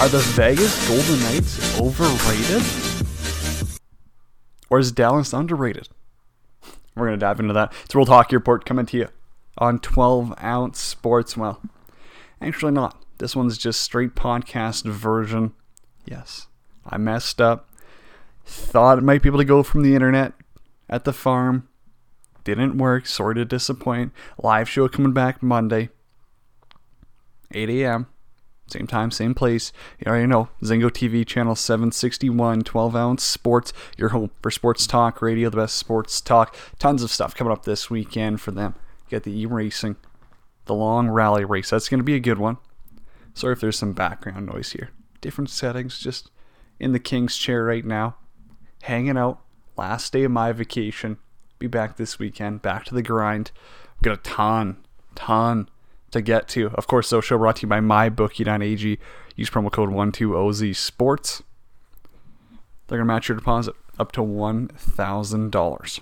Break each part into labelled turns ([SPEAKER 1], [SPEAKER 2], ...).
[SPEAKER 1] Are the Vegas Golden Knights overrated? Or is Dallas underrated? We're going to dive into that. It's World Hockey Report coming to you on 12 ounce sports. Well, actually, not. This one's just straight podcast version. Yes, I messed up. Thought it might be able to go from the internet at the farm. Didn't work. Sorry to disappoint. Live show coming back Monday, 8 a.m. Same time, same place. You already know. Zingo TV, channel 761, 12 ounce sports. Your home for sports talk radio, the best sports talk. Tons of stuff coming up this weekend for them. Get the e racing, the long rally race. That's going to be a good one. Sorry if there's some background noise here. Different settings, just in the king's chair right now. Hanging out. Last day of my vacation. Be back this weekend. Back to the grind. We've got a ton, ton to get to. Of course, the show brought to you by MyBookie.ag. Use promo code 12OZ Sports. They're going to match your deposit up to $1,000.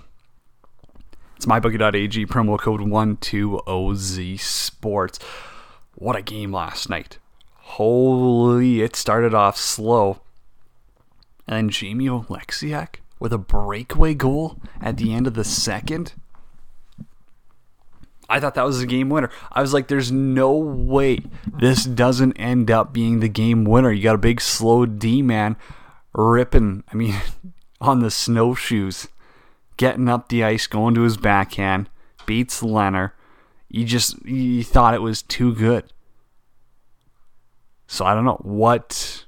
[SPEAKER 1] It's MyBookie.ag, promo code 12OZ Sports. What a game last night. Holy, it started off slow. And then Jamie Oleksiak with a breakaway goal at the end of the second. I thought that was a game winner. I was like, there's no way this doesn't end up being the game winner. You got a big slow D man ripping, I mean, on the snowshoes, getting up the ice, going to his backhand, beats Lehner. You just you thought it was too good. So I don't know what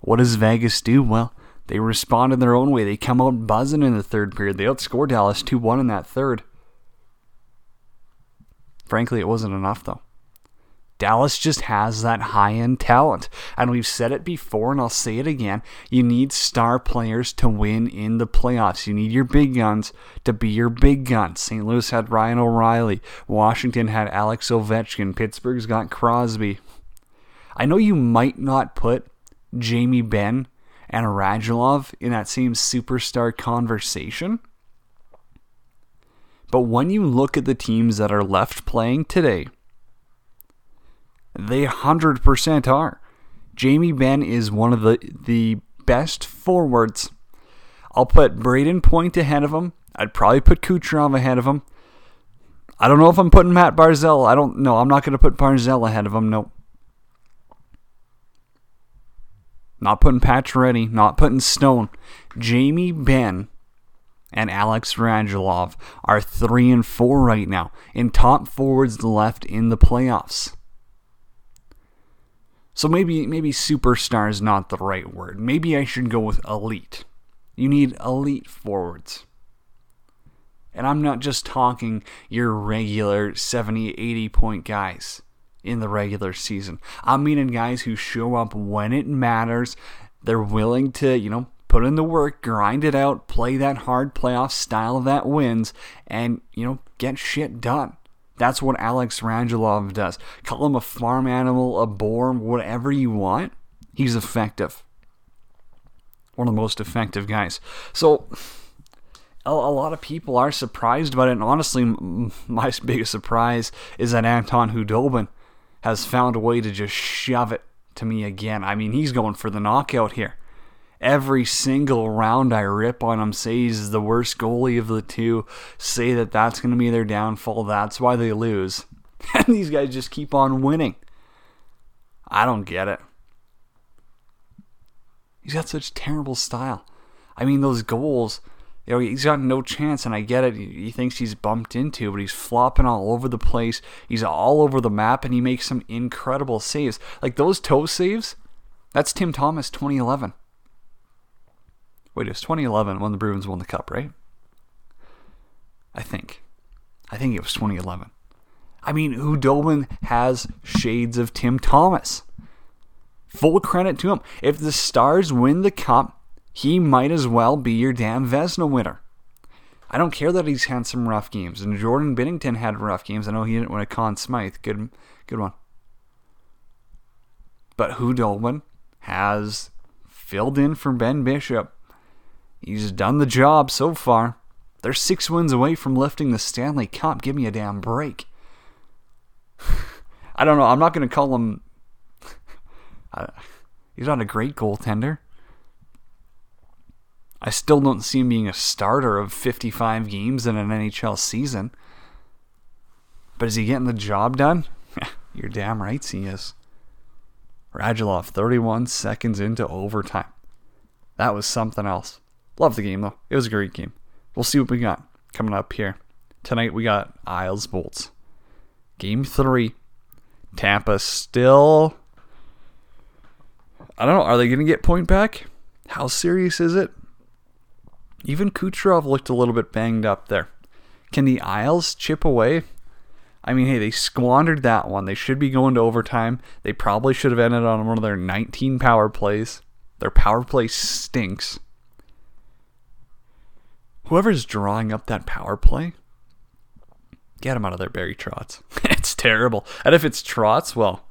[SPEAKER 1] what does Vegas do? Well, they respond in their own way. They come out buzzing in the third period. They outscore Dallas 2-1 in that third. Frankly, it wasn't enough, though. Dallas just has that high end talent. And we've said it before, and I'll say it again. You need star players to win in the playoffs. You need your big guns to be your big guns. St. Louis had Ryan O'Reilly. Washington had Alex Ovechkin. Pittsburgh's got Crosby. I know you might not put Jamie Benn and Radulov in that same superstar conversation. But when you look at the teams that are left playing today, they 100% are. Jamie Benn is one of the, the best forwards. I'll put Brayden Point ahead of him. I'd probably put Kucherov ahead of him. I don't know if I'm putting Matt Barzal. I don't know. I'm not going to put Barzal ahead of him. No. Not putting Pacioretty. Not putting Stone. Jamie Benn and Alex Radulov are three and four right now in top forwards left in the playoffs. So maybe maybe superstar is not the right word. Maybe I should go with elite. You need elite forwards. And I'm not just talking your regular 70, 80 point guys in the regular season. I'm meaning guys who show up when it matters. They're willing to, you know, put in the work, grind it out, play that hard playoff style that wins, and, you know, get shit done. That's what Alex Radulov does. Call him a farm animal, a boar, whatever you want. He's effective. One of the most effective guys. So, a, lot of people are surprised about it. And honestly, my biggest surprise is that Anton Khudobin has found a way to just shove it to me again. I mean, he's going for the knockout here every single round I rip on him, say he's the worst goalie of the two, say that that's going to be their downfall, that's why they lose. And these guys just keep on winning. I don't get it. He's got such terrible style. I mean, those goals, you know, he's got no chance, and I get it. He thinks he's bumped into, but he's flopping all over the place. He's all over the map, and he makes some incredible saves. Like those toe saves, that's Tim Thomas 2011. Wait, it was 2011 when the Bruins won the Cup, right? I think. I think it was 2011. I mean, Khudobin has shades of Tim Thomas. Full credit to him. If the Stars win the Cup, he might as well be your damn Vezina winner. I don't care that he's had some rough games, and Jordan Binnington had rough games. I know he didn't win a Conn Smythe. Good, good one. But Khudobin has filled in for Ben Bishop He's done the job so far. They're six wins away from lifting the Stanley Cup. Give me a damn break. I don't know. I'm not going to call him. He's not a great goaltender. I still don't see him being a starter of 55 games in an NHL season. But is he getting the job done? You're damn right he is. Radulov, 31 seconds into overtime. That was something else. Love the game, though. It was a great game. We'll see what we got coming up here. Tonight we got Isles Bolts. Game three. Tampa still. I don't know. Are they going to get point back? How serious is it? Even Kucherov looked a little bit banged up there. Can the Isles chip away? I mean, hey, they squandered that one. They should be going to overtime. They probably should have ended on one of their 19 power plays. Their power play stinks. Whoever's drawing up that power play, get him out of there, Barry Trotz. it's terrible. And if it's Trotz, well,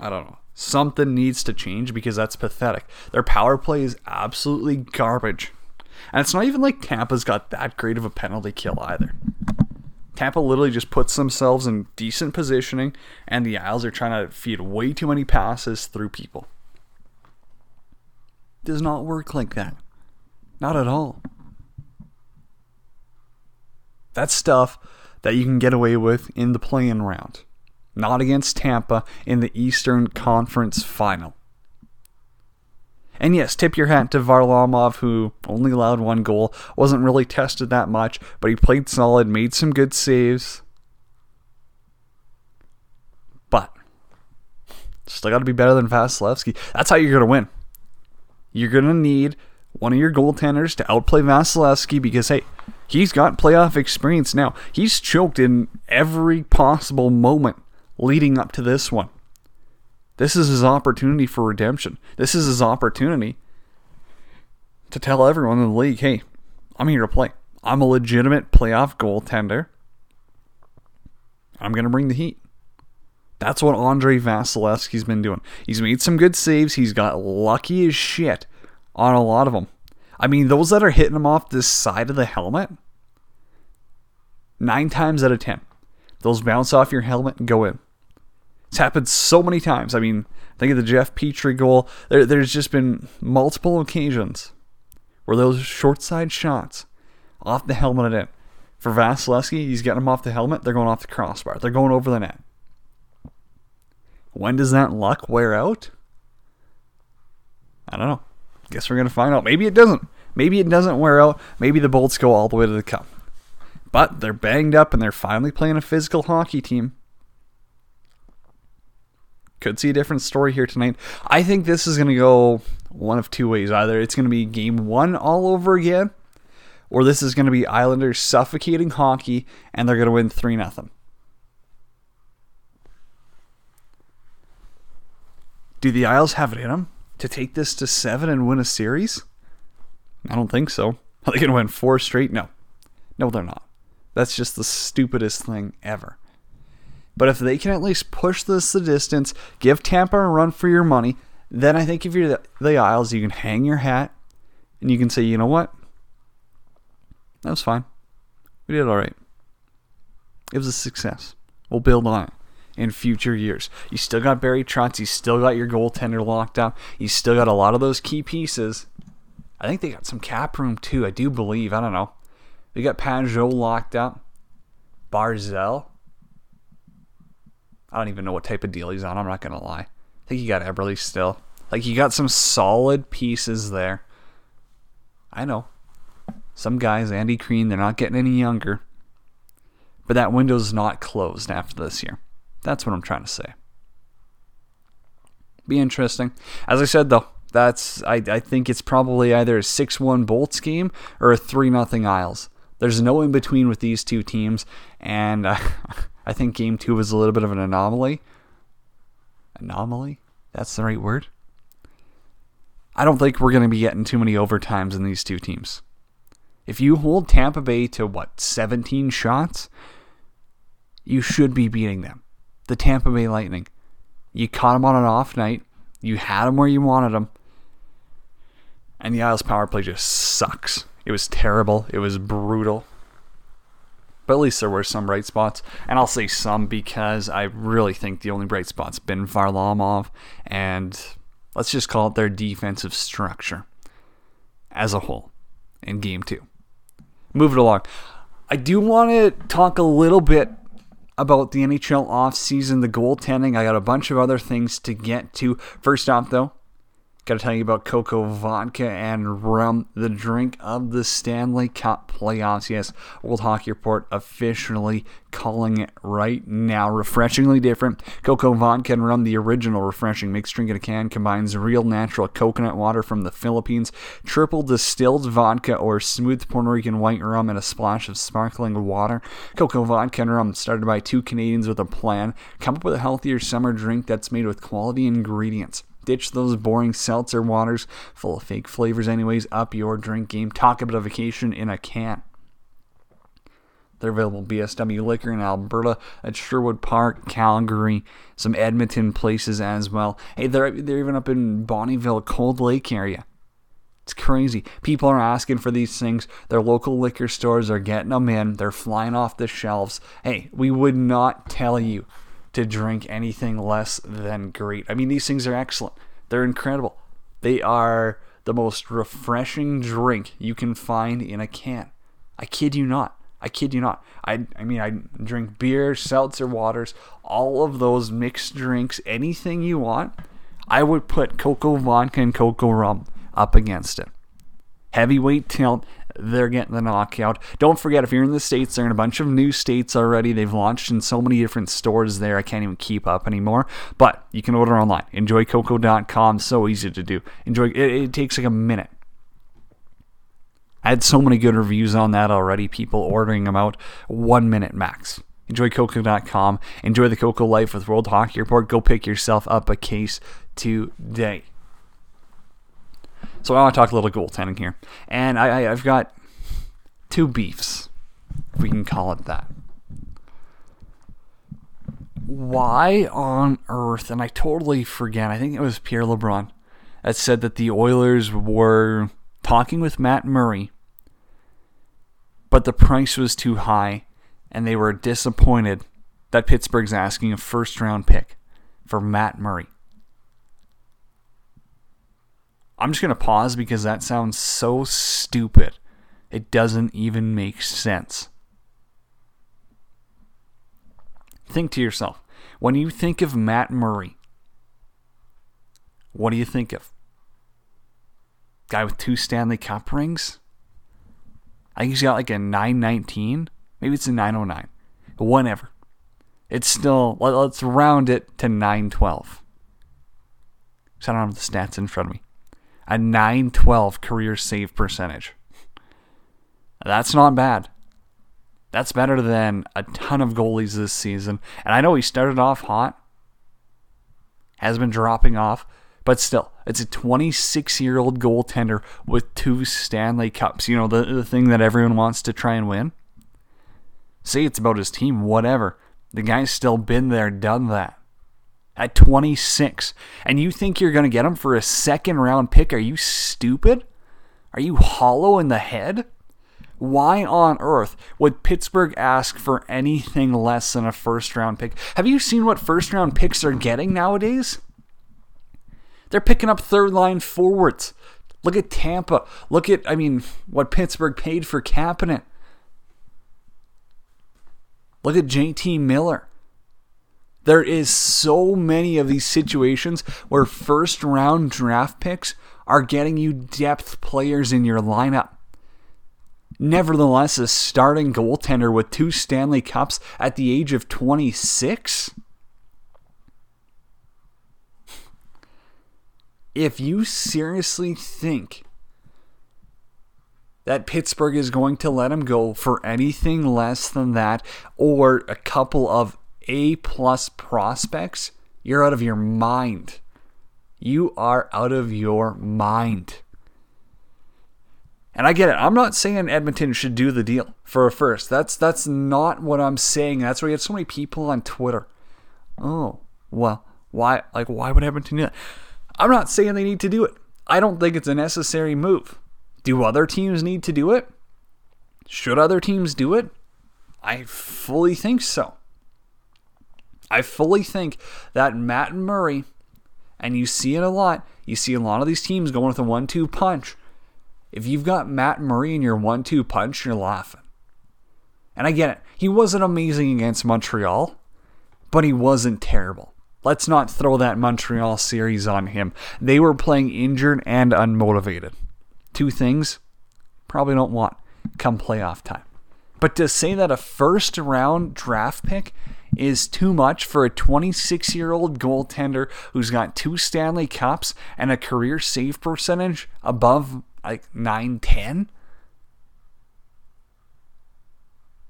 [SPEAKER 1] I don't know. Something needs to change because that's pathetic. Their power play is absolutely garbage. And it's not even like Tampa's got that great of a penalty kill either. Tampa literally just puts themselves in decent positioning, and the Isles are trying to feed way too many passes through people. Does not work like that. Not at all. That's stuff that you can get away with in the play-in round, not against Tampa in the Eastern Conference Final. And yes, tip your hat to Varlamov, who only allowed one goal, wasn't really tested that much, but he played solid, made some good saves. But still got to be better than Vasilevskiy. That's how you're going to win. You're going to need one of your goaltenders to outplay Vasilevskiy because, hey, he's got playoff experience now. He's choked in every possible moment leading up to this one. This is his opportunity for redemption. This is his opportunity to tell everyone in the league, hey, I'm here to play. I'm a legitimate playoff goaltender. I'm going to bring the heat. That's what Andrei Vasilevskiy's been doing. He's made some good saves. He's got lucky as shit on a lot of them. I mean, those that are hitting them off this side of the helmet, nine times out of ten, those bounce off your helmet and go in. It's happened so many times. I mean, think of the Jeff Petry goal. There, there's just been multiple occasions where those short side shots off the helmet and in. For Vasilevskiy, he's getting them off the helmet. They're going off the crossbar. They're going over the net. When does that luck wear out? I don't know. Guess we're to find out. Maybe it doesn't. Maybe it doesn't wear out. Maybe the Bolts go all the way to the cup. But they're banged up and they're finally playing a physical hockey team. Could see a different story here tonight. I think this is going to go one of two ways. Either it's going to be game one all over again, or this is going to be Islanders suffocating hockey and they're going to win 3 0. Do the Isles have it in them to take this to seven and win a series? I don't think so. Are they going to win four straight? No. No, they're not. That's just the stupidest thing ever. But if they can at least push this the distance, give Tampa a run for your money, then I think if you're the, the Isles, you can hang your hat and you can say, you know what? That was fine. We did all right. It was a success. We'll build on it in future years. You still got Barry Trotz. You still got your goaltender locked up. You still got a lot of those key pieces. I think they got some cap room too. I do believe. I don't know. They got Pageau locked up. Barzal. I don't even know what type of deal he's on. I'm not gonna lie. I think you got Eberle still. Like you got some solid pieces there. I know. Some guys, Andy Greene, they're not getting any younger. But that window's not closed after this year. That's what I'm trying to say. Be interesting. As I said though, that's I, I think it's probably either a 6-1 Bolts game or a 3 0 Isles. There's no in between with these two teams, and uh, I think game two was a little bit of an anomaly. Anomaly? That's the right word? I don't think we're going to be getting too many overtimes in these two teams. If you hold Tampa Bay to what, 17 shots, you should be beating them. The Tampa Bay Lightning. You caught them on an off night. You had them where you wanted them. And the Isles power play just sucks. It was terrible. It was brutal. But at least there were some bright spots. And I'll say some because I really think the only bright spot's been Varlamov. And Let's just call it their defensive structure as a whole in game two. Move it along. I do want to talk a little bit about the NHL offseason, the goaltending. I got a bunch of other things to get to. First off, though, Got to tell you about Coco Vodka and Rum, the drink of the Stanley Cup playoffs. Yes, World Hockey Report officially calling it right now. Refreshingly different. Coco Vodka and Rum, the original refreshing mixed drink in a can, combines real natural coconut water from the Philippines, triple distilled vodka or smooth Puerto Rican white rum, and a splash of sparkling water. Coco Vodka and Rum, started by two Canadians with a plan, come up with a healthier summer drink that's made with quality ingredients. Ditch those boring seltzer waters full of fake flavors, anyways. Up your drink game. Talk about a vacation in a can. They're available BSW Liquor in Alberta, at Sherwood Park, Calgary, some Edmonton places as well. Hey, they're they're even up in Bonnyville, Cold Lake area. It's crazy. People are asking for these things. Their local liquor stores are getting them in. They're flying off the shelves. Hey, we would not tell you to drink anything less than great. I mean, these things are excellent. They're incredible. They are the most refreshing drink you can find in a can. I kid you not. I kid you not. I I mean I drink beer, seltzer waters, all of those mixed drinks, anything you want. I would put Coco vodka and Coco rum up against it. Heavyweight tilt, they're getting the knockout. Don't forget, if you're in the States, they're in a bunch of new states already. They've launched in so many different stores there, I can't even keep up anymore. But you can order online. EnjoyCoco.com, so easy to do. Enjoy. It, it takes like a minute. I had so many good reviews on that already. People ordering them out one minute max. EnjoyCoco.com. Enjoy the Coco life with World Hockey Report. Go pick yourself up a case today. So I want to talk a little goaltending here, and I, I, I've got two beefs, if we can call it that. Why on earth? And I totally forget. I think it was Pierre LeBrun that said that the Oilers were talking with Matt Murray, but the price was too high, and they were disappointed that Pittsburgh's asking a first round pick for Matt Murray. I'm just going to pause because that sounds so stupid. It doesn't even make sense. Think to yourself when you think of Matt Murray, what do you think of? Guy with two Stanley Cup rings? I think he's got like a 919. Maybe it's a 909. Whatever. It's still, let's round it to 912. Because I don't have the stats in front of me a 912 career save percentage. That's not bad. That's better than a ton of goalies this season. And I know he started off hot, has been dropping off, but still, it's a 26 year old goaltender with two Stanley Cups. You know, the, the thing that everyone wants to try and win. Say it's about his team, whatever. The guy's still been there, done that at 26, and you think you're going to get him for a second round pick? Are you stupid? Are you hollow in the head? Why on earth would Pittsburgh ask for anything less than a first round pick? Have you seen what first round picks are getting nowadays? They're picking up third line forwards. Look at Tampa. Look at, I mean, what Pittsburgh paid for Kapanen. Look at JT Miller. There is so many of these situations where first round draft picks are getting you depth players in your lineup. Nevertheless, a starting goaltender with two Stanley Cups at the age of 26? If you seriously think that Pittsburgh is going to let him go for anything less than that or a couple of a plus prospects, you're out of your mind. You are out of your mind. And I get it. I'm not saying Edmonton should do the deal for a first. That's that's not what I'm saying. That's why you have so many people on Twitter. Oh, well, why like why would Edmonton do that? I'm not saying they need to do it. I don't think it's a necessary move. Do other teams need to do it? Should other teams do it? I fully think so. I fully think that Matt and Murray and you see it a lot. You see a lot of these teams going with a one two punch. If you've got Matt Murray in your one two punch, you're laughing. And I get it. He wasn't amazing against Montreal, but he wasn't terrible. Let's not throw that Montreal series on him. They were playing injured and unmotivated. Two things probably don't want come playoff time. But to say that a first round draft pick is too much for a 26 year old goaltender who's got two Stanley Cups and a career save percentage above like 910?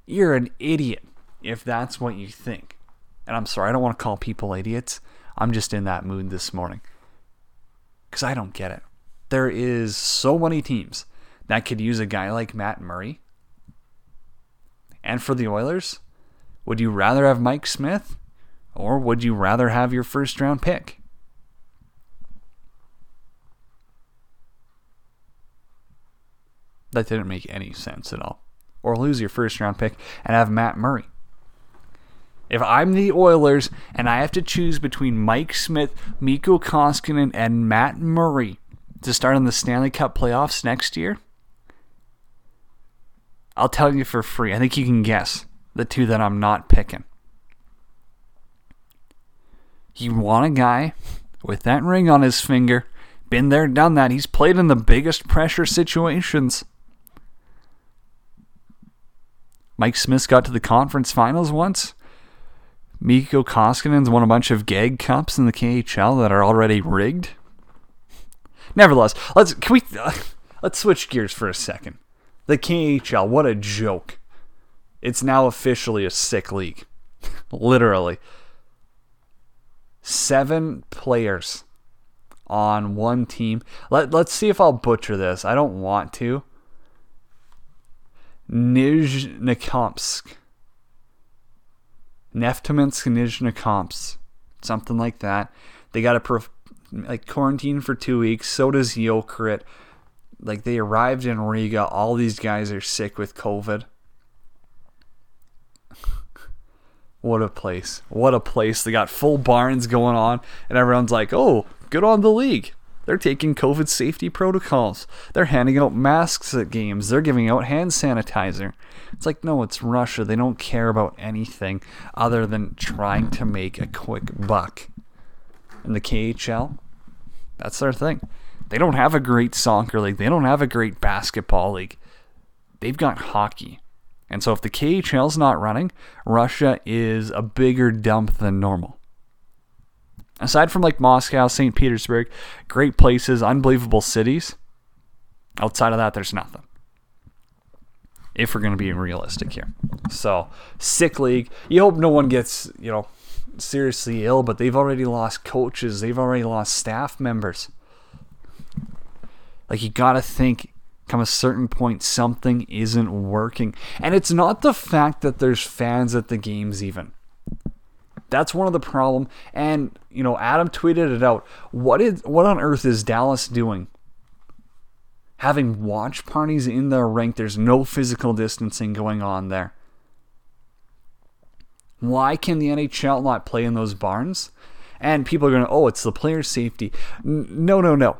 [SPEAKER 1] You're an idiot if that's what you think. And I'm sorry, I don't want to call people idiots. I'm just in that mood this morning. Because I don't get it. There is so many teams that could use a guy like Matt Murray. And for the Oilers, would you rather have Mike Smith or would you rather have your first round pick? That didn't make any sense at all. Or lose your first round pick and have Matt Murray. If I'm the Oilers and I have to choose between Mike Smith, Mikko Koskinen, and Matt Murray to start in the Stanley Cup playoffs next year, I'll tell you for free. I think you can guess the two that I'm not picking. You want a guy with that ring on his finger, been there, done that. He's played in the biggest pressure situations. Mike Smith's got to the conference finals once. Mikko Koskinen's won a bunch of gag cups in the KHL that are already rigged. Nevertheless, let's can we uh, let's switch gears for a second. The KHL, what a joke! It's now officially a sick league, literally. Seven players on one team. Let Let's see if I'll butcher this. I don't want to. Nizhnekomsk. Nefteminsk Nizhnekomsk, something like that. They got a prof- like quarantine for two weeks. So does Jokerit. Like they arrived in Riga. All these guys are sick with COVID. What a place! What a place! They got full barns going on, and everyone's like, "Oh, good on the league." They're taking COVID safety protocols. They're handing out masks at games. They're giving out hand sanitizer. It's like, no, it's Russia. They don't care about anything other than trying to make a quick buck. And the KHL, that's their thing. They don't have a great soccer league. They don't have a great basketball league. They've got hockey. And so if the KHL's not running, Russia is a bigger dump than normal. Aside from like Moscow, St. Petersburg, great places, unbelievable cities, outside of that, there's nothing. If we're going to be realistic here. So, sick league. You hope no one gets, you know, seriously ill, but they've already lost coaches, they've already lost staff members. Like, you got to think come a certain point something isn't working. And it's not the fact that there's fans at the games even. That's one of the problem. And you know, Adam tweeted it out. What is what on earth is Dallas doing? Having watch parties in the rink. There's no physical distancing going on there. Why can the NHL not play in those barns? And people are going, oh, it's the player safety. No, no, no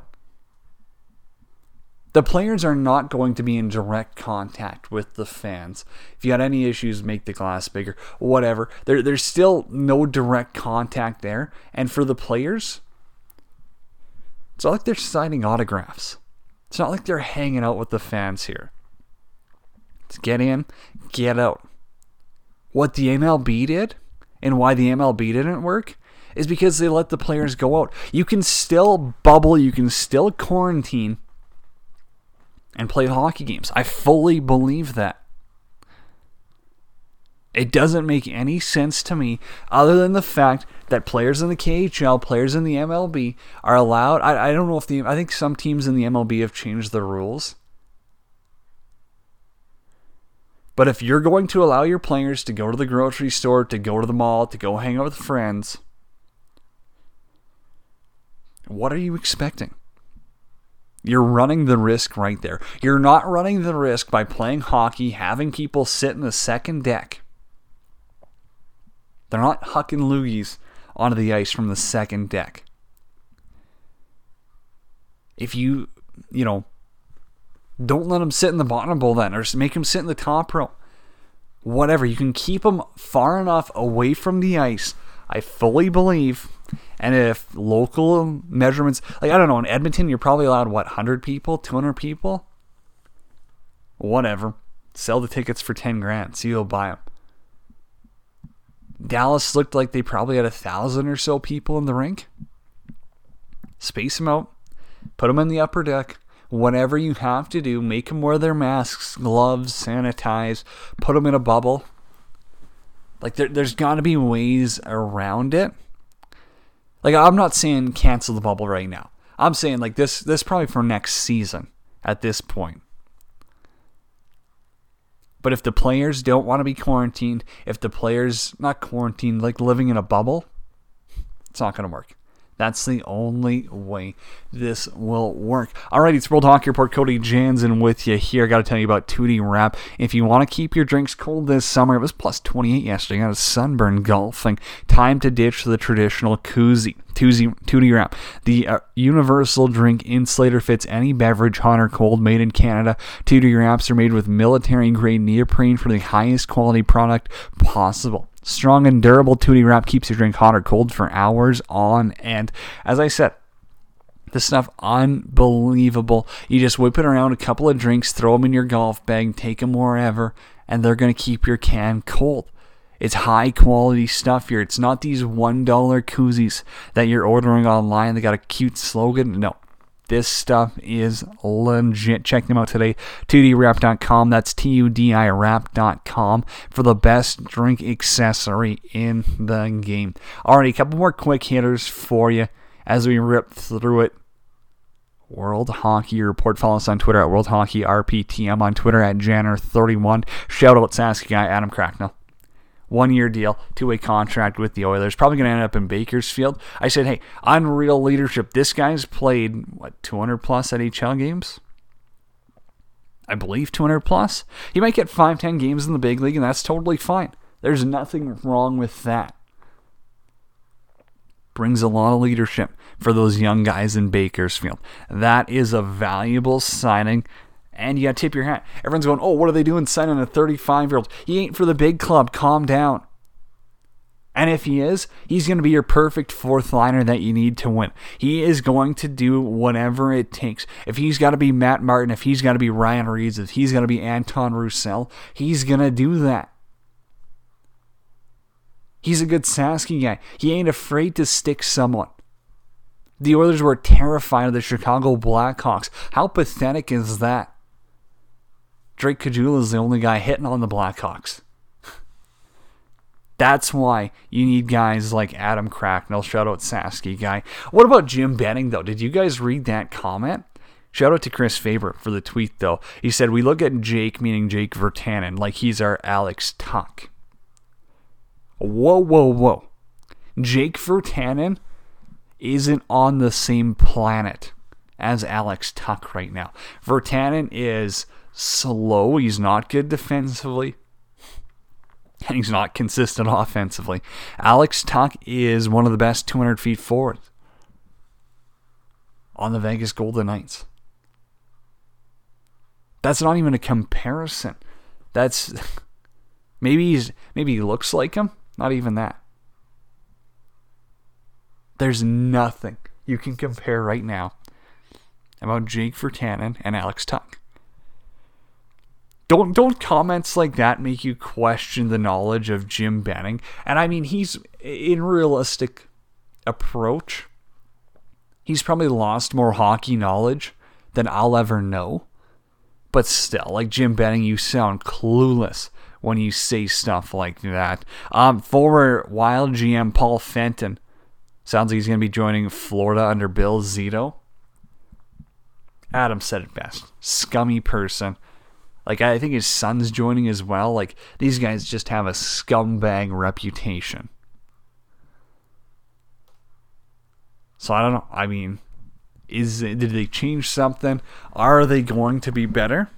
[SPEAKER 1] the players are not going to be in direct contact with the fans. If you had any issues, make the glass bigger, whatever. There, there's still no direct contact there. And for the players, it's not like they're signing autographs. It's not like they're hanging out with the fans here. It's get in, get out. What the MLB did and why the MLB didn't work is because they let the players go out. You can still bubble, you can still quarantine and play hockey games. I fully believe that. It doesn't make any sense to me other than the fact that players in the KHL, players in the MLB are allowed. I, I don't know if the. I think some teams in the MLB have changed the rules. But if you're going to allow your players to go to the grocery store, to go to the mall, to go hang out with friends, what are you expecting? You're running the risk right there. You're not running the risk by playing hockey, having people sit in the second deck. They're not hucking loogies onto the ice from the second deck. if you, you know, don't let them sit in the bottom bowl then, or make them sit in the top row. Whatever. You can keep them far enough away from the ice. I fully believe. And if local measurements, like, I don't know, in Edmonton, you're probably allowed, what, 100 people, 200 people? Whatever. Sell the tickets for 10 grand. See who'll buy them. Dallas looked like they probably had a thousand or so people in the rink. Space them out. Put them in the upper deck whatever you have to do, make them wear their masks, gloves, sanitize, put them in a bubble. Like there, there's got to be ways around it. Like I'm not saying cancel the bubble right now. I'm saying like this this probably for next season at this point. But if the players don't want to be quarantined, if the players not quarantined like living in a bubble, it's not going to work. That's the only way this will work. Alrighty, it's World Hockey Report. Cody Jansen with you here. I Got to tell you about Tudi Wrap. If you want to keep your drinks cold this summer, it was plus 28 yesterday. Got a sunburn golfing. Time to ditch the traditional koozie. Tudi, Tudi Wrap. The uh, universal drink insulator fits any beverage, hot or cold, made in Canada. Tudi Wraps are made with military grade neoprene for the highest quality product possible. Strong and durable Tudi Wrap keeps your drink hot or cold for hours on end. As I said, this stuff unbelievable. You just whip it around a couple of drinks, throw them in your golf bag, take them wherever, and they're going to keep your can cold. It's high quality stuff here. It's not these $1 koozies that you're ordering online. They got a cute slogan. No, this stuff is legit. Check them out today. 2dwrap.com. That's T U D I wrap.com for the best drink accessory in the game. Alrighty, a couple more quick hitters for you as we rip through it. World Hockey Report. Follow us on Twitter at World Hockey RPT. I'm on Twitter at Janner31. Shout out to Sasky guy Adam Cracknell one year deal, two way contract with the Oilers. Probably going to end up in Bakersfield. I said, hey, unreal leadership. This guy's played, what, 200 plus NHL games? I believe 200 plus. He might get 5, 10 games in the big league, and that's totally fine. There's nothing wrong with that. Brings a lot of leadership for those young guys in Bakersfield. That is a valuable signing and you got to tip your hat. Everyone's going, oh, what are they doing signing a 35 year old? He ain't for the big club. Calm down. And if he is, he's going to be your perfect fourth liner that you need to win. He is going to do whatever it takes. If he's got to be Matt Martin, if he's got to be Ryan Reaves, if he's to be Anton Roussel, he's going to do that. He's a good Sasky guy. He ain't afraid to stick someone. The Oilers were terrified of the Chicago Blackhawks. How pathetic is that? Drake Caggiula is the only guy hitting on the Blackhawks. That's why you need guys like Adam Cracknell. Shout out Sasky guy. What about Jim Benning though? Did you guys read that comment? Shout out to Chris Faber for the tweet though. He said we look at Jake, meaning Jake Virtanen, like he's our Alex Tuch. Whoa, whoa, whoa. Jake Virtanen isn't on the same planet as Alex Tuch right now. Virtanen is slow. He's not good defensively. And he's not consistent offensively. Alex Tuch is one of the best 200 feet forwards on the Vegas Golden Knights. That's not even a comparison. That's maybe he's maybe he looks like him. Not even that. There's nothing you can compare right now about Jake Virtanen and Alex Tuch don't don't comments like that make you question the knowledge of Jim Benning? And I mean, he's in realistic approach. He's probably lost more hockey knowledge than I'll ever know. But still, like Jim Benning, you sound clueless when you say stuff like that. Um, former Wild GM Paul Fenton sounds like he's going to be joining Florida under Bill Zito. Adam said it best. Scummy person like I think his son's joining as well. Like these guys just have a scumbag reputation. So I don't know. I mean, is did they change something? Are they going to be better?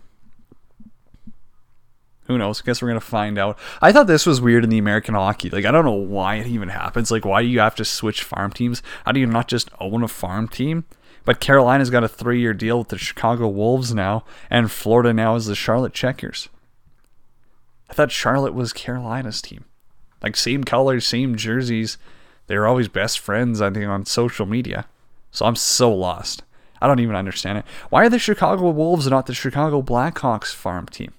[SPEAKER 1] Who knows? I guess we're gonna find out. I thought this was weird in the American hockey. Like I don't know why it even happens. Like why do you have to switch farm teams? How do you not just own a farm team? But Carolina's got a three-year deal with the Chicago Wolves now, and Florida now is the Charlotte Checkers. I thought Charlotte was Carolina's team. Like same colors, same jerseys. They were always best friends, I think, on social media. So I'm so lost. I don't even understand it. Why are the Chicago Wolves not the Chicago Blackhawks farm team?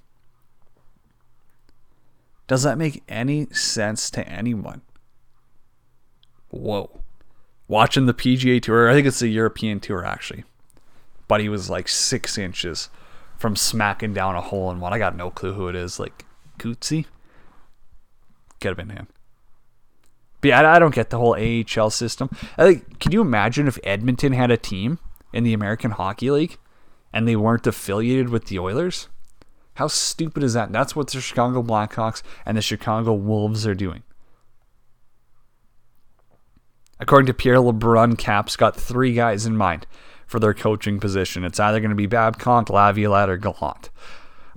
[SPEAKER 1] Does that make any sense to anyone? Whoa. Watching the PGA Tour, I think it's the European Tour actually. But he was like six inches from smacking down a hole in one. I got no clue who it is. Like Gootsy? Could have been him. But yeah, I don't get the whole AHL system. Like, can you imagine if Edmonton had a team in the American Hockey League and they weren't affiliated with the Oilers? How stupid is that? That's what the Chicago Blackhawks and the Chicago Wolves are doing. According to Pierre LeBrun, Caps got three guys in mind for their coaching position. It's either going to be Babcock, Laviolette, or Gallant.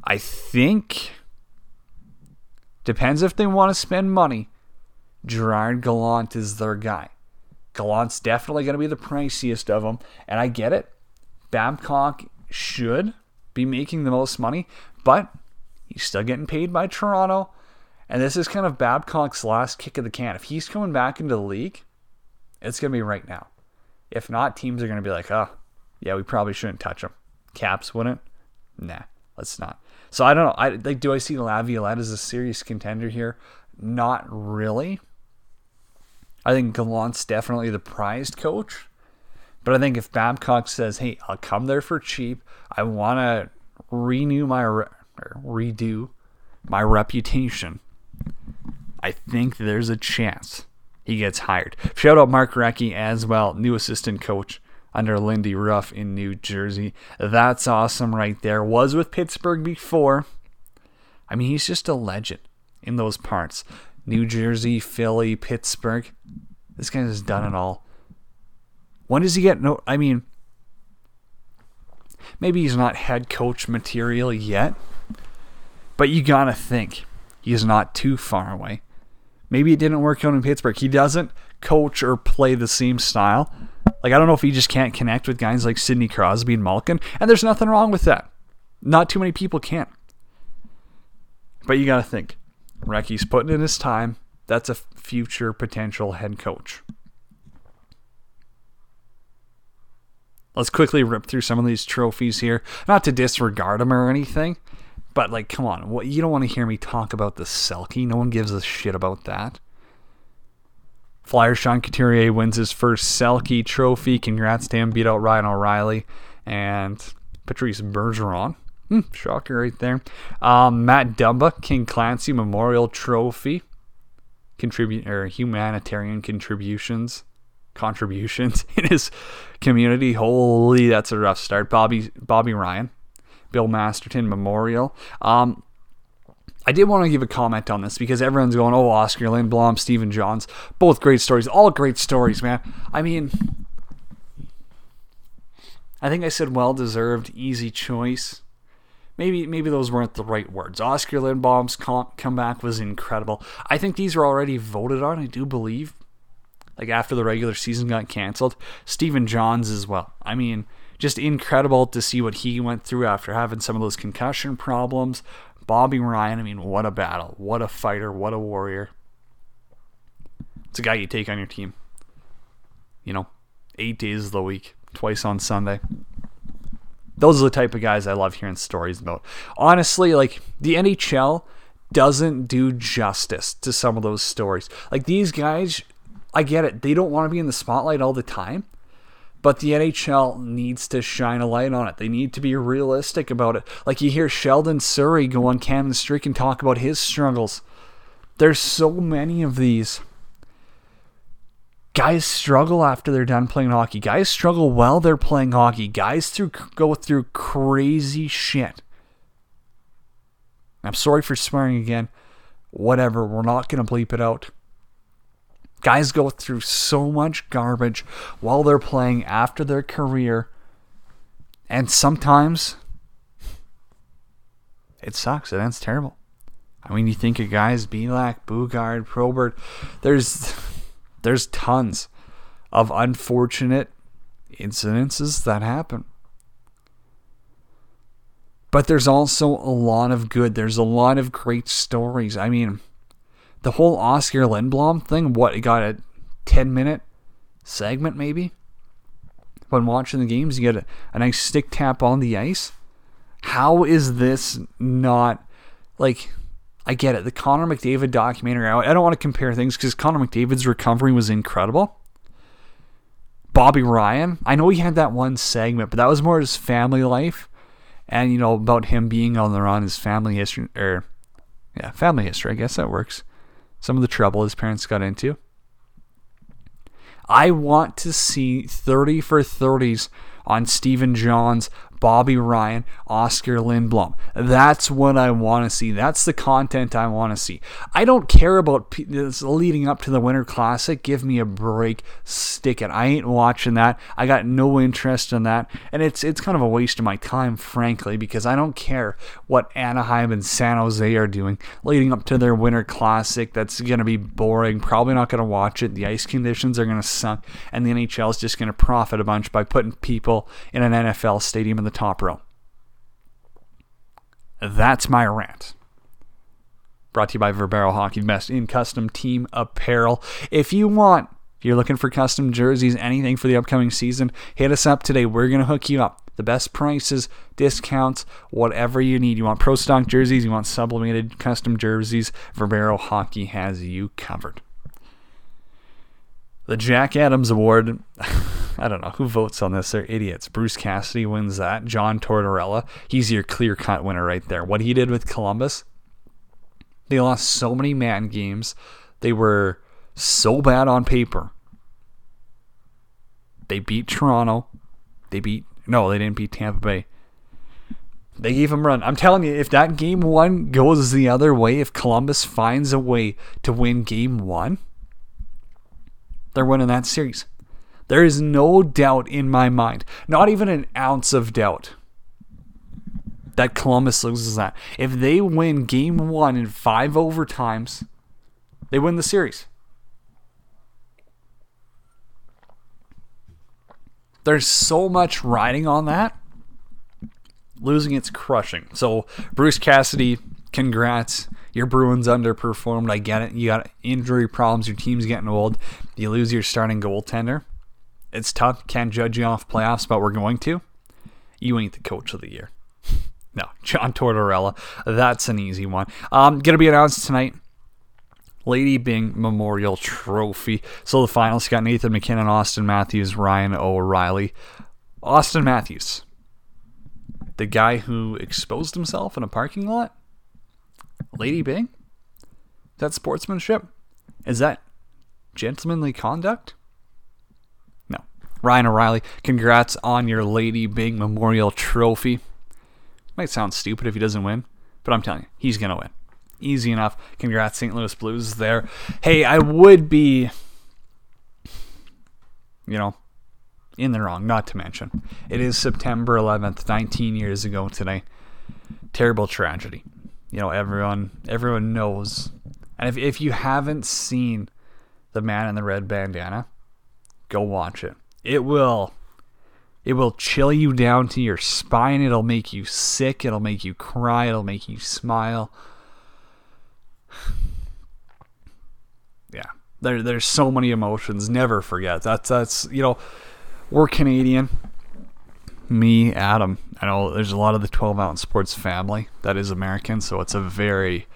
[SPEAKER 1] I think depends if they want to spend money. Gerard Gallant is their guy. Gallant's definitely going to be the priciest of them, and I get it. Babcock should be making the most money, but he's still getting paid by Toronto. And this is kind of Babcock's last kick of the can. If he's coming back into the league, it's going to be right now. If not, teams are going to be like, oh, yeah, we probably shouldn't touch him. Caps wouldn't? Nah, let's not. So I don't know. I like. Do I see Laviolette as a serious contender here? Not really. I think Gallant's definitely the prized coach. But I think if Babcock says, "Hey, I'll come there for cheap. I want to renew my re- redo my reputation," I think there's a chance he gets hired. Shout out Mark Recchi as well, new assistant coach under Lindy Ruff in New Jersey. That's awesome right there. Was with Pittsburgh before. I mean, he's just a legend in those parts. New Jersey, Philly, Pittsburgh. This guy has done it all. When does he get no? I mean, maybe he's not head coach material yet, but you gotta think he's not too far away. Maybe it didn't work out in Pittsburgh. He doesn't coach or play the same style. Like I don't know if he just can't connect with guys like Sidney Crosby and Malkin, and there's nothing wrong with that. Not too many people can. But you got to think, Recchi's putting in his time. That's a future potential head coach. Let's quickly rip through some of these trophies here. Not to disregard them or anything, but like, come on, what you don't want to hear me talk about the Selke. No one gives a shit about that. Flyer Sean Couturier wins his first Selke trophy. Congrats to him. Beat out Ryan O'Reilly and Patrice Bergeron. Hmm, shocker right there. Um, Matt Dumba, King Clancy Memorial Trophy. Contribute or humanitarian contributions contributions in his community. Holy, that's a rough start. Bobby Bobby Ryan, Bill Masterton Memorial. Um, I did want to give a comment on this because everyone's going, "Oh, Oskar Lindblom, Stephen Johns, both great stories, all great stories, man." I mean, I think I said well deserved, easy choice. Maybe maybe those weren't the right words. Oskar Lindblom's comeback was incredible. I think these were already voted on. I do believe, like after the regular season got canceled. Stephen Johns as well. I mean, just incredible to see what he went through after having some of those concussion problems. Bobby Ryan, I mean, what a battle. What a fighter. What a warrior. It's a guy you take on your team. You know, eight days of the week, twice on Sunday. Those are the type of guys I love hearing stories about. Honestly, like the NHL doesn't do justice to some of those stories. Like these guys, I get it. They don't want to be in the spotlight all the time. But the NHL needs to shine a light on it. They need to be realistic about it. Like you hear Sheldon Souray go on Cam and Strick and talk about his struggles. There's so many of these. Guys struggle after they're done playing hockey. Guys struggle while they're playing hockey. Guys through go through crazy shit. I'm sorry for swearing again. Whatever, we're not going to bleep it out. Guys go through so much garbage while they're playing after their career. And sometimes it sucks. It ends terrible. I mean, you think of guys Belak, Boogaard, Probert. There's there's tons of unfortunate incidences that happen. But there's also a lot of good. There's a lot of great stories. I mean, the whole Oskar Lindblom thing, what, it got a 10 minute segment maybe? When watching the games, you get a, a nice stick tap on the ice. How is this not like I get it. The Connor McDavid documentary, I don't want to compare things because Connor McDavid's recovery was incredible. Bobby Ryan, I know he had that one segment, but that was more his family life and, you know, about him being on the run, his family history, or, yeah, family history, I guess that works. Some of the trouble his parents got into. I want to see 30 for 30s on Stephen Johns Bobby Ryan, Oskar Lindblom. That's what I want to see. That's the content I want to see. I don't care about this leading up to the Winter Classic. Give me a break. Stick it. I ain't watching that. I got no interest in that, and it's it's kind of a waste of my time, frankly, because I don't care what Anaheim and San Jose are doing leading up to their Winter Classic. That's gonna be boring. Probably not gonna watch it. The ice conditions are gonna suck, and the NHL is just gonna profit a bunch by putting people in an NFL stadium in the top row. That's my rant. Brought to you by Verbero Hockey, best in custom team apparel. If you want, if you're looking for custom jerseys, anything for the upcoming season, hit us up today. We're going to hook you up. The best prices, discounts, whatever you need. You want pro stock jerseys, you want sublimated custom jerseys, Verbero Hockey has you covered. The Jack Adams Award. I don't know who votes on this. They're idiots. Bruce Cassidy wins that. John Tortorella, he's your clear cut winner right there. What he did with Columbus, they lost so many man games. They were so bad on paper. They beat Toronto. They beat no, they didn't beat Tampa Bay. They gave him run. I'm telling you, if that game one goes the other way, if Columbus finds a way to win game one, they're winning that series. There is no doubt in my mind, not even an ounce of doubt, that Columbus loses that. If they win game one in five overtimes, they win the series. There's so much riding on that. Losing it's crushing. So, Bruce Cassidy, congrats. Your Bruins underperformed. I get it. You got injury problems. Your team's getting old. You lose your starting goaltender. It's tough. Can't judge you off playoffs, but we're going to. You ain't the coach of the year. no, John Tortorella. That's an easy one. Um, gonna be announced tonight. Lady Byng Memorial Trophy. So the finals got Nathan MacKinnon, Auston Matthews, Ryan O'Reilly. Auston Matthews, the guy who exposed himself in a parking lot. Lady Byng? Is that sportsmanship? Is that gentlemanly conduct? No. Ryan O'Reilly, congrats on your Lady Byng Memorial Trophy. Might sound stupid if he doesn't win, but I'm telling you, he's going to win. Easy enough. Congrats, St. Louis Blues there. Hey, I would be, you know, in the wrong, not to mention. It is September 11th, 19 years ago today. Terrible tragedy. You know, everyone everyone knows. And if, if you haven't seen The Man in the Red Bandana, go watch it. It will it will chill you down to your spine. It'll make you sick. It'll make you cry. It'll make you smile. yeah. There there's so many emotions. Never forget. That's that's you know, we're Canadian. Me, Adam. I know there's a lot of the 12 ounce sports family that is American, so it's a very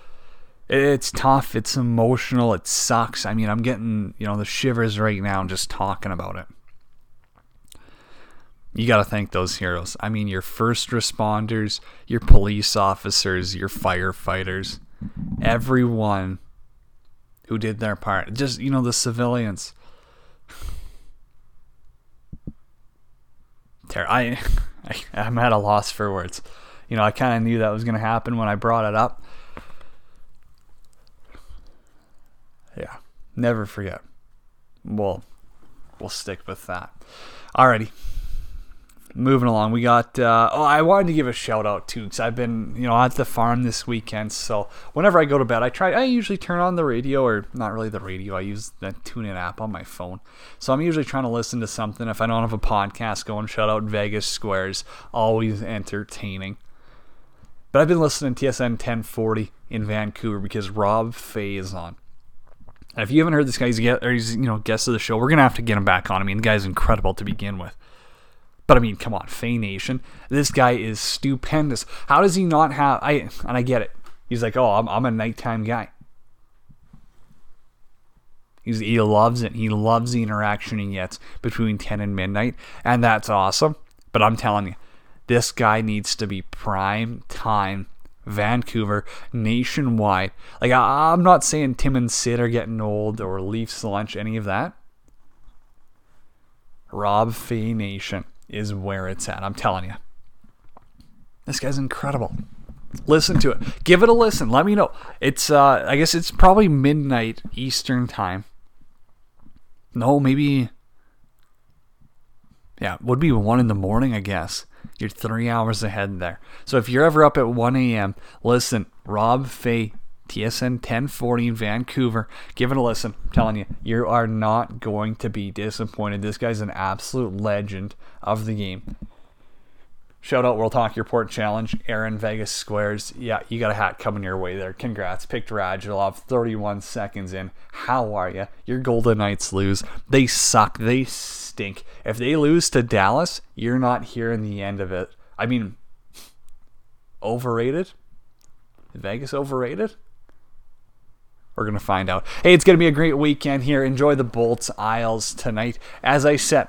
[SPEAKER 1] it's tough, it's emotional, it sucks. I mean, I'm getting, you know, the shivers right now just talking about it you got to thank those heroes. I mean, your first responders, your police officers, your firefighters, everyone who did their part. Just, you know, the civilians. I, I, I'm at a loss for words. You know, I kind of knew that was going to happen when I brought it up. Yeah, never forget. Well, we'll stick with that. Alrighty moving along, we got. Uh, oh, I wanted to give a shout out too, because I've been, you know, at the farm this weekend. So whenever I go to bed, I try. I usually turn on the radio, or not really the radio. I use the TuneIn app on my phone. So I'm usually trying to listen to something. If I don't have a podcast going, shout out Vegas Squares, always entertaining. But I've been listening to TSN 1040 in Vancouver because Rob Fai is on. And if you haven't heard this guy, he's, get, he's you know guest of the show. We're gonna have to get him back on. I mean, the guy's incredible to begin with. But I mean, come on, Fai Nation. This guy is stupendous. How does he not have? I and I get it. He's like, oh, I'm, I'm a nighttime guy. He's, he loves it. He loves the interaction he gets between 10 and midnight, and that's awesome. But I'm telling you, this guy needs to be prime time Vancouver, nationwide. Like, I, am not saying Tim and Sid are getting old or Leafs lunch, any of that. Rob Fai Nation is where it's at. I'm telling you. This guy's incredible. Listen to it. Give it a listen. Let me know. It's uh I guess it's probably midnight Eastern time. No, maybe Yeah, would be one in the morning, I guess. You're three hours ahead there. So if you're ever up at 1 a.m., listen, Rob Fai, TSN 1040 in Vancouver, give it a listen. I'm telling you, you are not going to be disappointed. This guy's an absolute legend of the game. Shout out World Hockey Report Challenge, Aaron Vegas Squares. Yeah, you got a hat coming your way there. Congrats. Picked Radulov 31 seconds in. How are you? Your Golden Knights lose. They suck. They stink. If they lose to Dallas, you're not hearing the end of it. I mean, overrated? Vegas overrated? We're going to find out. Hey, it's going to be a great weekend here. Enjoy the Bolts Isles tonight. As I said,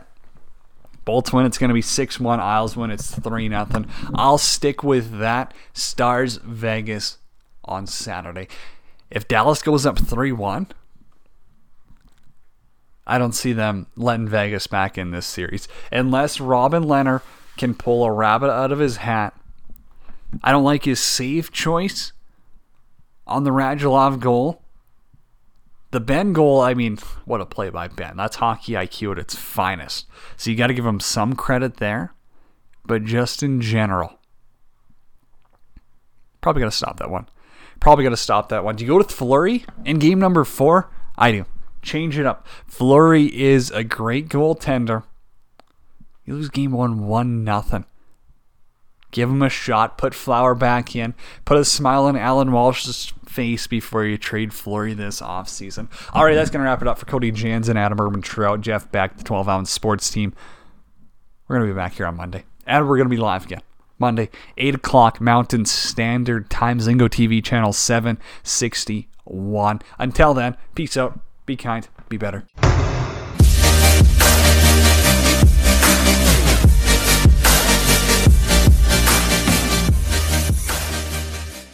[SPEAKER 1] Bolts win, it's going to be 6 1. Isles win, it's 3 0. I'll stick with that. Stars Vegas on Saturday. If Dallas goes up 3 1, I don't see them letting Vegas back in this series. Unless Robin Lehner can pull a rabbit out of his hat. I don't like his save choice on the Radulov goal. The Benn goal, I mean, what a play by Benn. That's hockey IQ at its finest. So you got to give him some credit there. But just in general, probably got to stop that one. Probably got to stop that one. Do you go with Fleury in game number four? I do. Change it up. Fleury is a great goaltender. You lose game one, one nothing. Give him a shot. Put Flower back in. Put a smile on Allan Walsh's face before you trade Fleury this offseason. All right, that's going to wrap it up for Cody Jansen, Adam Urban Trout, Jeff Beck, the 12 ounce sports team. We're going to be back here on Monday. And we're going to be live again. Monday, 8 o'clock Mountain Standard Time, Zingo TV, channel 761. Until then, peace out, be kind, be better.